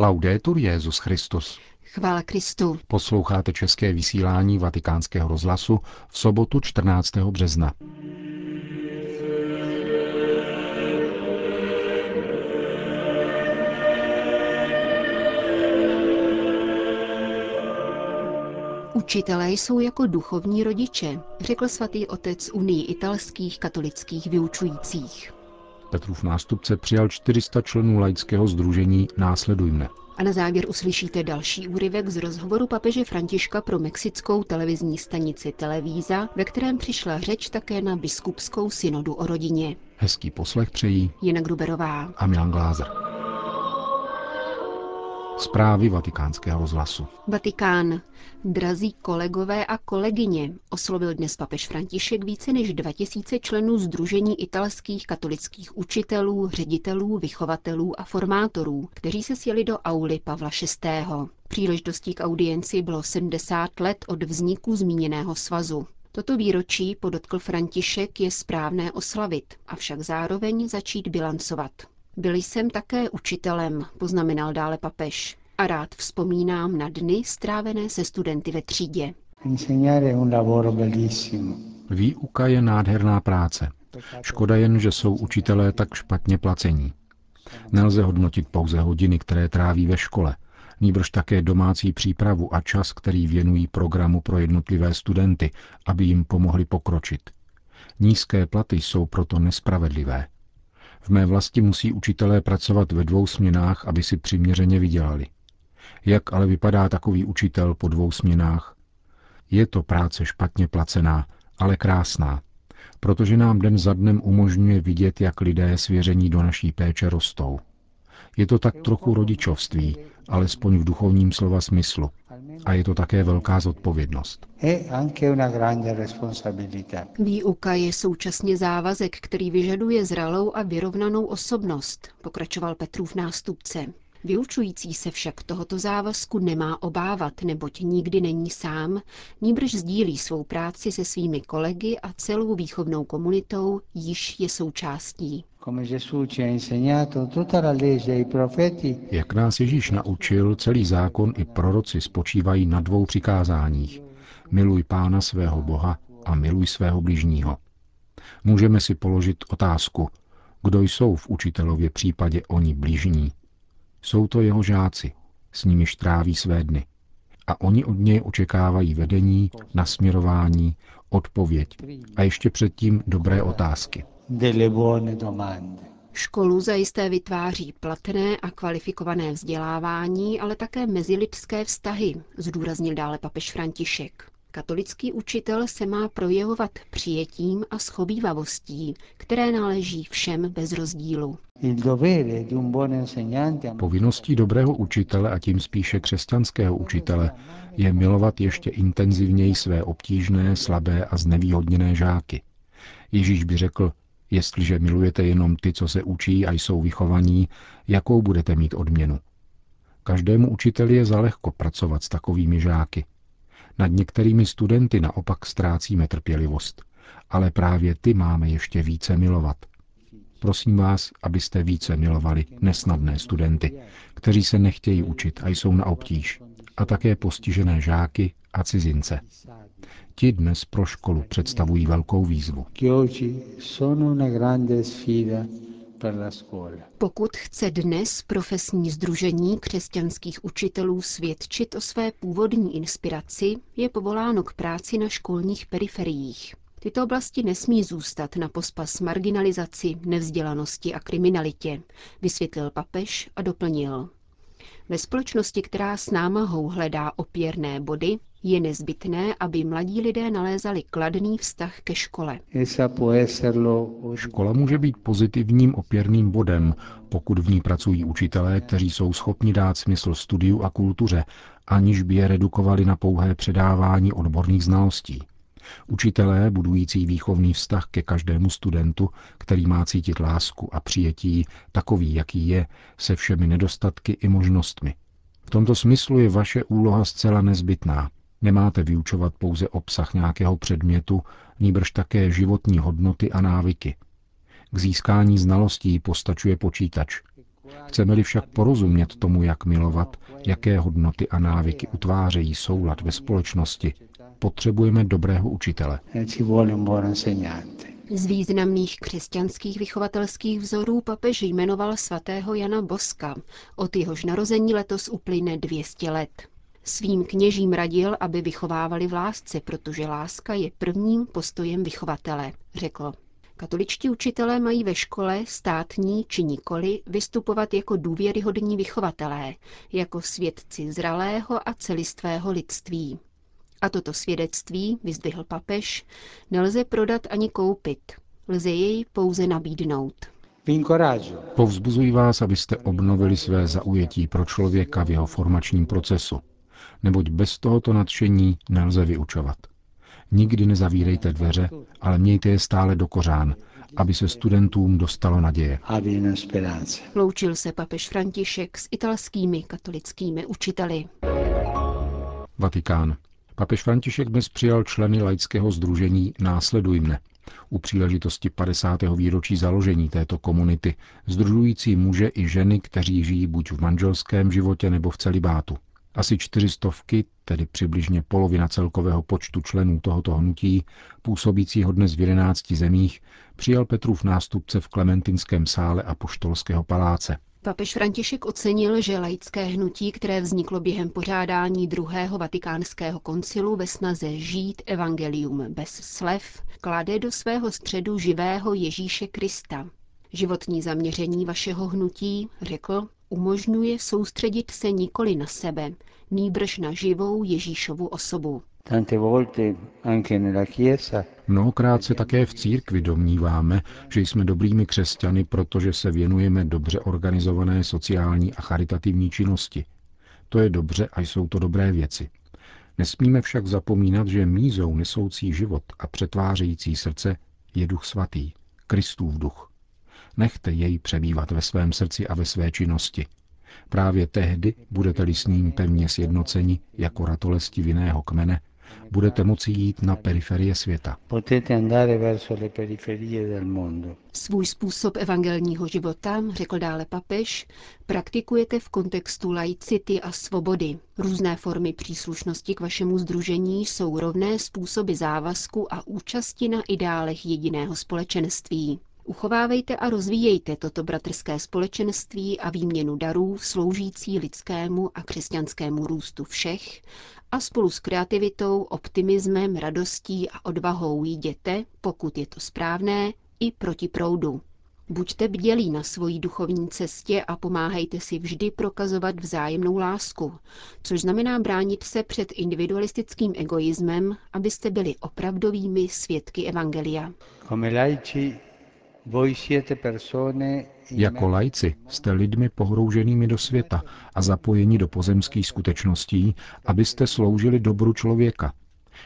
Laudetur Jezus Christus. Chvála Kristu. Posloucháte české vysílání Vatikánského rozhlasu v sobotu 14. března. Učitelé jsou jako duchovní rodiče, řekl svatý otec Unii italských katolických vyučujících. Petrův nástupce přijal 400 členů laického združení Následujme. A na závěr uslyšíte další úryvek z rozhovoru papeže Františka pro mexickou televizní stanici Televíza, ve kterém přišla řeč také na biskupskou synodu o rodině. Hezký poslech přejí Jena Gruberová a Milan Glázer. Zprávy vatikánského rozhlasu. Vatikán. Drazí kolegové a kolegyně, oslovil dnes papež František více než 2000 členů Združení italských katolických učitelů, ředitelů, vychovatelů a formátorů, kteří se sjeli do auly Pavla VI. Příležitostí k audienci bylo 70 let od vzniku zmíněného svazu. Toto výročí, podotkl František, je správné oslavit, avšak zároveň začít bilancovat. Byl jsem také učitelem, poznamenal dále papež, a rád vzpomínám na dny strávené se studenty ve třídě. Výuka je nádherná práce. Škoda jen, že jsou učitelé tak špatně placení. Nelze hodnotit pouze hodiny, které tráví ve škole, nýbrž také domácí přípravu a čas, který věnují programu pro jednotlivé studenty, aby jim pomohli pokročit. Nízké platy jsou proto nespravedlivé. V mé vlasti musí učitelé pracovat ve dvou směnách, aby si přiměřeně vydělali. Jak ale vypadá takový učitel po dvou směnách? Je to práce špatně placená, ale krásná, protože nám den za dnem umožňuje vidět, jak lidé svěření do naší péče rostou. Je to tak trochu rodičovství, alespoň v duchovním slova smyslu. A je to také velká zodpovědnost. Výuka je současně závazek, který vyžaduje zralou a vyrovnanou osobnost, pokračoval Petrův nástupce. Vyučující se však tohoto závazku nemá obávat, neboť nikdy není sám, níbrž sdílí svou práci se svými kolegy a celou výchovnou komunitou, již je součástí. Jak nás Ježíš naučil, celý zákon i proroci spočívají na dvou přikázáních. Miluj pána svého Boha a miluj svého bližního. Můžeme si položit otázku, kdo jsou v učitelově případě oni blížní. Jsou to jeho žáci, s nimiž tráví své dny. A oni od něj očekávají vedení, nasměrování, odpověď a ještě předtím dobré otázky. Školu zajisté vytváří platné a kvalifikované vzdělávání, ale také mezilidské vztahy, zdůraznil dále papež František. Katolický učitel se má projevovat přijetím a schovývavostí, které náleží všem bez rozdílu. Povinností dobrého učitele a tím spíše křesťanského učitele je milovat ještě intenzivněji své obtížné, slabé a znevýhodněné žáky. Ježíš by řekl, jestliže milujete jenom ty, co se učí a jsou vychovaní, jakou budete mít odměnu? Každému učiteli je zalehko pracovat s takovými žáky. Nad některými studenty naopak ztrácíme trpělivost, ale právě ty máme ještě více milovat. Prosím vás, abyste více milovali nesnadné studenty, kteří se nechtějí učit a jsou na obtíž, a také postižené žáky a cizince. Ti dnes pro školu představují velkou výzvu. Pokud chce dnes profesní združení křesťanských učitelů svědčit o své původní inspiraci, je povoláno k práci na školních periferiích. Tyto oblasti nesmí zůstat na pospas marginalizaci, nevzdělanosti a kriminalitě, vysvětlil papež a doplnil. Ve společnosti, která s námahou hledá opěrné body, je nezbytné, aby mladí lidé nalézali kladný vztah ke škole. Škola může být pozitivním opěrným bodem, pokud v ní pracují učitelé, kteří jsou schopni dát smysl studiu a kultuře, aniž by je redukovali na pouhé předávání odborných znalostí. Učitelé, budující výchovný vztah ke každému studentu, který má cítit lásku a přijetí takový, jaký je, se všemi nedostatky i možnostmi. V tomto smyslu je vaše úloha zcela nezbytná. Nemáte vyučovat pouze obsah nějakého předmětu, níbrž také životní hodnoty a návyky. K získání znalostí postačuje počítač. Chceme-li však porozumět tomu, jak milovat, jaké hodnoty a návyky utvářejí soulad ve společnosti, potřebujeme dobrého učitele. Z významných křesťanských vychovatelských vzorů papež jmenoval svatého Jana Boska. Od jehož narození letos uplyne 200 let. Svým kněžím radil, aby vychovávali v lásce, protože láska je prvním postojem vychovatele, řekl. Katoličtí učitelé mají ve škole, státní či nikoli, vystupovat jako důvěryhodní vychovatelé, jako svědci zralého a celistvého lidství. A toto svědectví, vyzdvihl papež, nelze prodat ani koupit. Lze jej pouze nabídnout. Povzbuzuji vás, abyste obnovili své zaujetí pro člověka v jeho formačním procesu, neboť bez tohoto nadšení nelze vyučovat. Nikdy nezavírejte dveře, ale mějte je stále do kořán, aby se studentům dostalo naděje. Loučil se papež František s italskými katolickými učiteli. Vatikán. Papež František dnes přijal členy laického združení Následuj mne u příležitosti 50. výročí založení této komunity, združující muže i ženy, kteří žijí buď v manželském životě nebo v celibátu. Asi čtyřistovky, tedy přibližně polovina celkového počtu členů tohoto hnutí, působícího dnes v 11 zemích, přijal Petrův nástupce v Klementinském sále a poštolského paláce. Papež František ocenil, že laické hnutí, které vzniklo během pořádání druhého vatikánského koncilu ve snaze žít evangelium bez slev, klade do svého středu živého Ježíše Krista. Životní zaměření vašeho hnutí, řekl, umožňuje soustředit se nikoli na sebe, nýbrž na živou Ježíšovu osobu. Mnohokrát se také v církvi domníváme, že jsme dobrými křesťany, protože se věnujeme dobře organizované sociální a charitativní činnosti. To je dobře a jsou to dobré věci. Nesmíme však zapomínat, že mízou nesoucí život a přetvářející srdce je duch svatý, Kristův duch. Nechte jej přebývat ve svém srdci a ve své činnosti. Právě tehdy budete-li s ním pevně sjednoceni jako ratolesti vinného kmene, budete moci jít na periferie světa. Svůj způsob evangelního života, řekl dále papež, praktikujete v kontextu laicity a svobody. Různé formy příslušnosti k vašemu združení jsou rovné způsoby závazku a účasti na ideálech jediného společenství. Uchovávejte a rozvíjejte toto bratrské společenství a výměnu darů sloužící lidskému a křesťanskému růstu všech a spolu s kreativitou, optimismem, radostí a odvahou jděte, pokud je to správné, i proti proudu. Buďte bdělí na svojí duchovní cestě a pomáhejte si vždy prokazovat vzájemnou lásku, což znamená bránit se před individualistickým egoismem, abyste byli opravdovými svědky Evangelia. Jako lajci jste lidmi pohrouženými do světa a zapojeni do pozemských skutečností, abyste sloužili dobru člověka.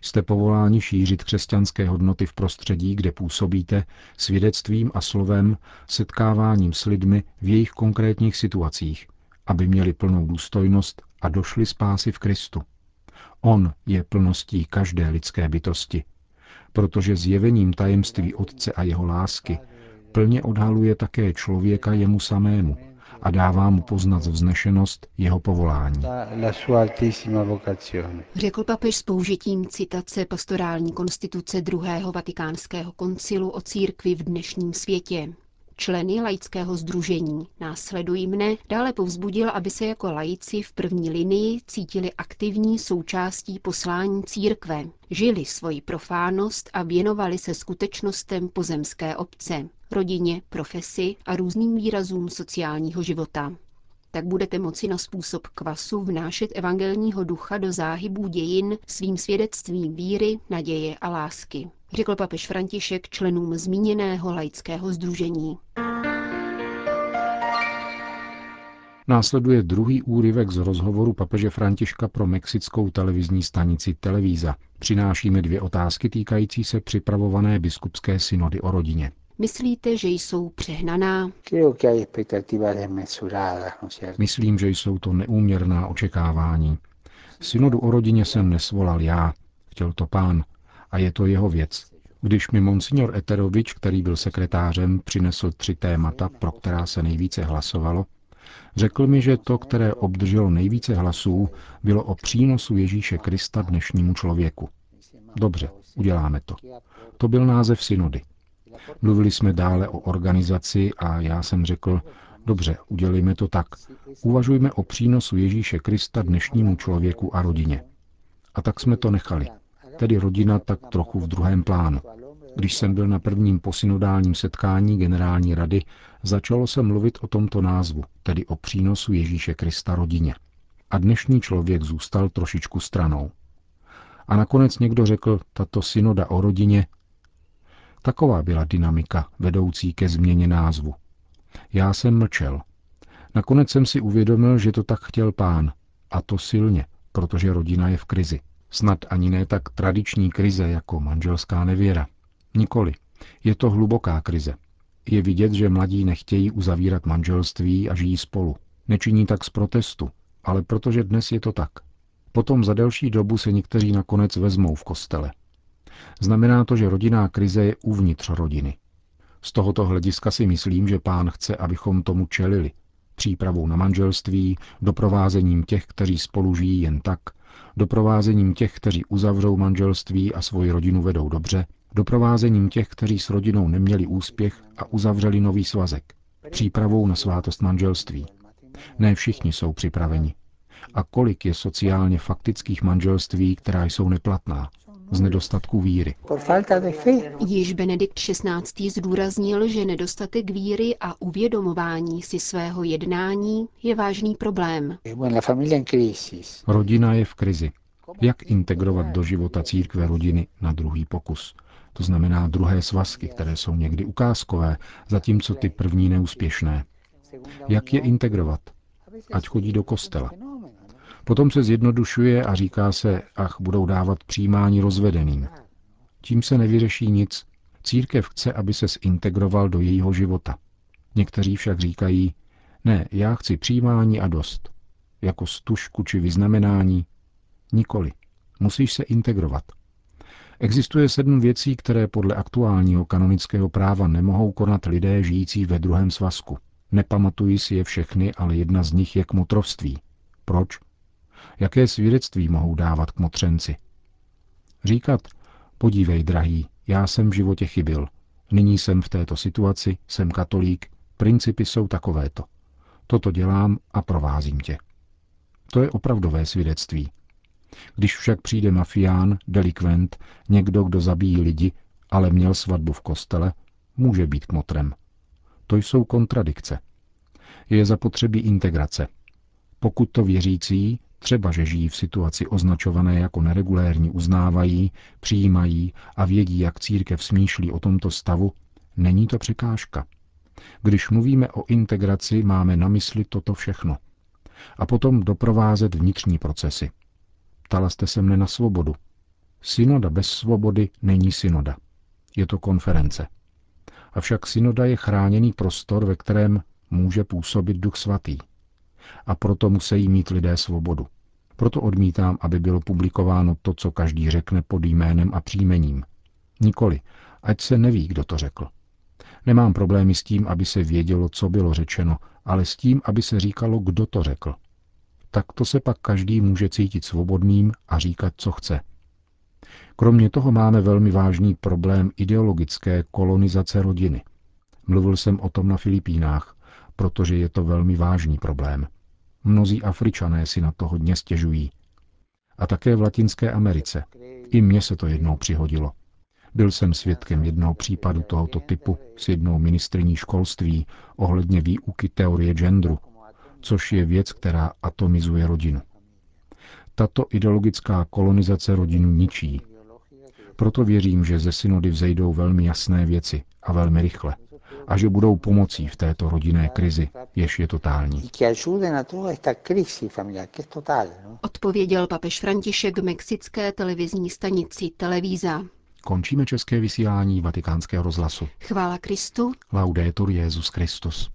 Jste povoláni šířit křesťanské hodnoty v prostředí, kde působíte, svědectvím a slovem, setkáváním s lidmi v jejich konkrétních situacích, aby měli plnou důstojnost a došli spásy v Kristu. On je plností každé lidské bytosti, protože zjevením tajemství Otce a jeho lásky plně odhaluje také člověka jemu samému a dává mu poznat vznešenost jeho povolání. Řekl papež s použitím citace pastorální konstituce druhého vatikánského koncilu o církvi v dnešním světě. Členy laického združení následují mne dále povzbudil, aby se jako laici v první linii cítili aktivní součástí poslání církve, žili svoji profánost a věnovali se skutečnostem pozemské obce, rodině, profesi a různým výrazům sociálního života. Tak budete moci na způsob kvasu vnášet evangelního ducha do záhybů dějin svým svědectvím víry, naděje a lásky řekl papež František členům zmíněného laického združení. Následuje druhý úryvek z rozhovoru papeže Františka pro mexickou televizní stanici Televíza. Přinášíme dvě otázky týkající se připravované biskupské synody o rodině. Myslíte, že jsou přehnaná? Myslím, že jsou to neúměrná očekávání. Synodu o rodině jsem nesvolal já, chtěl to pán, a je to jeho věc. Když mi monsignor Eterovič, který byl sekretářem, přinesl tři témata, pro která se nejvíce hlasovalo, Řekl mi, že to, které obdrželo nejvíce hlasů, bylo o přínosu Ježíše Krista dnešnímu člověku. Dobře, uděláme to. To byl název synody. Mluvili jsme dále o organizaci a já jsem řekl, dobře, udělejme to tak. Uvažujme o přínosu Ježíše Krista dnešnímu člověku a rodině. A tak jsme to nechali. Tedy rodina tak trochu v druhém plánu. Když jsem byl na prvním posynodálním setkání generální rady, začalo se mluvit o tomto názvu, tedy o přínosu Ježíše Krista rodině. A dnešní člověk zůstal trošičku stranou. A nakonec někdo řekl, tato synoda o rodině. Taková byla dynamika vedoucí ke změně názvu. Já jsem mlčel. Nakonec jsem si uvědomil, že to tak chtěl pán. A to silně, protože rodina je v krizi. Snad ani ne tak tradiční krize jako manželská nevěra. Nikoli. Je to hluboká krize. Je vidět, že mladí nechtějí uzavírat manželství a žijí spolu. Nečiní tak z protestu, ale protože dnes je to tak. Potom za delší dobu se někteří nakonec vezmou v kostele. Znamená to, že rodinná krize je uvnitř rodiny. Z tohoto hlediska si myslím, že pán chce, abychom tomu čelili. Přípravou na manželství, doprovázením těch, kteří spolu žijí jen tak, doprovázením těch, kteří uzavřou manželství a svoji rodinu vedou dobře, doprovázením těch, kteří s rodinou neměli úspěch a uzavřeli nový svazek, přípravou na svátost manželství. Ne všichni jsou připraveni. A kolik je sociálně faktických manželství, která jsou neplatná, z nedostatku víry. Již Benedikt XVI. zdůraznil, že nedostatek víry a uvědomování si svého jednání je vážný problém. Rodina je v krizi. Jak integrovat do života církve rodiny na druhý pokus? To znamená druhé svazky, které jsou někdy ukázkové, zatímco ty první neúspěšné. Jak je integrovat? Ať chodí do kostela. Potom se zjednodušuje a říká se, ach, budou dávat přijímání rozvedeným. Tím se nevyřeší nic. Církev chce, aby se zintegroval do jejího života. Někteří však říkají, ne, já chci přijímání a dost. Jako stužku či vyznamenání. Nikoli. Musíš se integrovat. Existuje sedm věcí, které podle aktuálního kanonického práva nemohou konat lidé žijící ve druhém svazku. Nepamatuji si je všechny, ale jedna z nich je kmotrovství. Proč? Jaké svědectví mohou dávat k motřenci? Říkat, podívej, drahý, já jsem v životě chybil. Nyní jsem v této situaci, jsem katolík, principy jsou takovéto. Toto dělám a provázím tě. To je opravdové svědectví. Když však přijde mafián, delikvent, někdo, kdo zabíjí lidi, ale měl svatbu v kostele, může být kmotrem. To jsou kontradikce. Je zapotřebí integrace. Pokud to věřící, třeba že žijí v situaci označované jako neregulérní, uznávají, přijímají a vědí, jak církev smýšlí o tomto stavu, není to překážka. Když mluvíme o integraci, máme na mysli toto všechno. A potom doprovázet vnitřní procesy. Ptala jste se mne na svobodu. Synoda bez svobody není synoda. Je to konference. Avšak synoda je chráněný prostor, ve kterém může působit duch svatý. A proto musí mít lidé svobodu. Proto odmítám, aby bylo publikováno to, co každý řekne pod jménem a příjmením. Nikoli, ať se neví, kdo to řekl. Nemám problémy s tím, aby se vědělo, co bylo řečeno, ale s tím, aby se říkalo, kdo to řekl tak to se pak každý může cítit svobodným a říkat, co chce. Kromě toho máme velmi vážný problém ideologické kolonizace rodiny. Mluvil jsem o tom na Filipínách, protože je to velmi vážný problém. Mnozí Afričané si na to hodně stěžují. A také v Latinské Americe. I mně se to jednou přihodilo. Byl jsem svědkem jednoho případu tohoto typu s jednou ministriní školství ohledně výuky teorie genderu, což je věc, která atomizuje rodinu. Tato ideologická kolonizace rodinu ničí. Proto věřím, že ze synody vzejdou velmi jasné věci a velmi rychle a že budou pomocí v této rodinné krizi, jež je totální. Odpověděl papež František mexické televizní stanici Televíza. Končíme české vysílání vatikánského rozhlasu. Chvála Kristu. Laudetur Jezus Christus.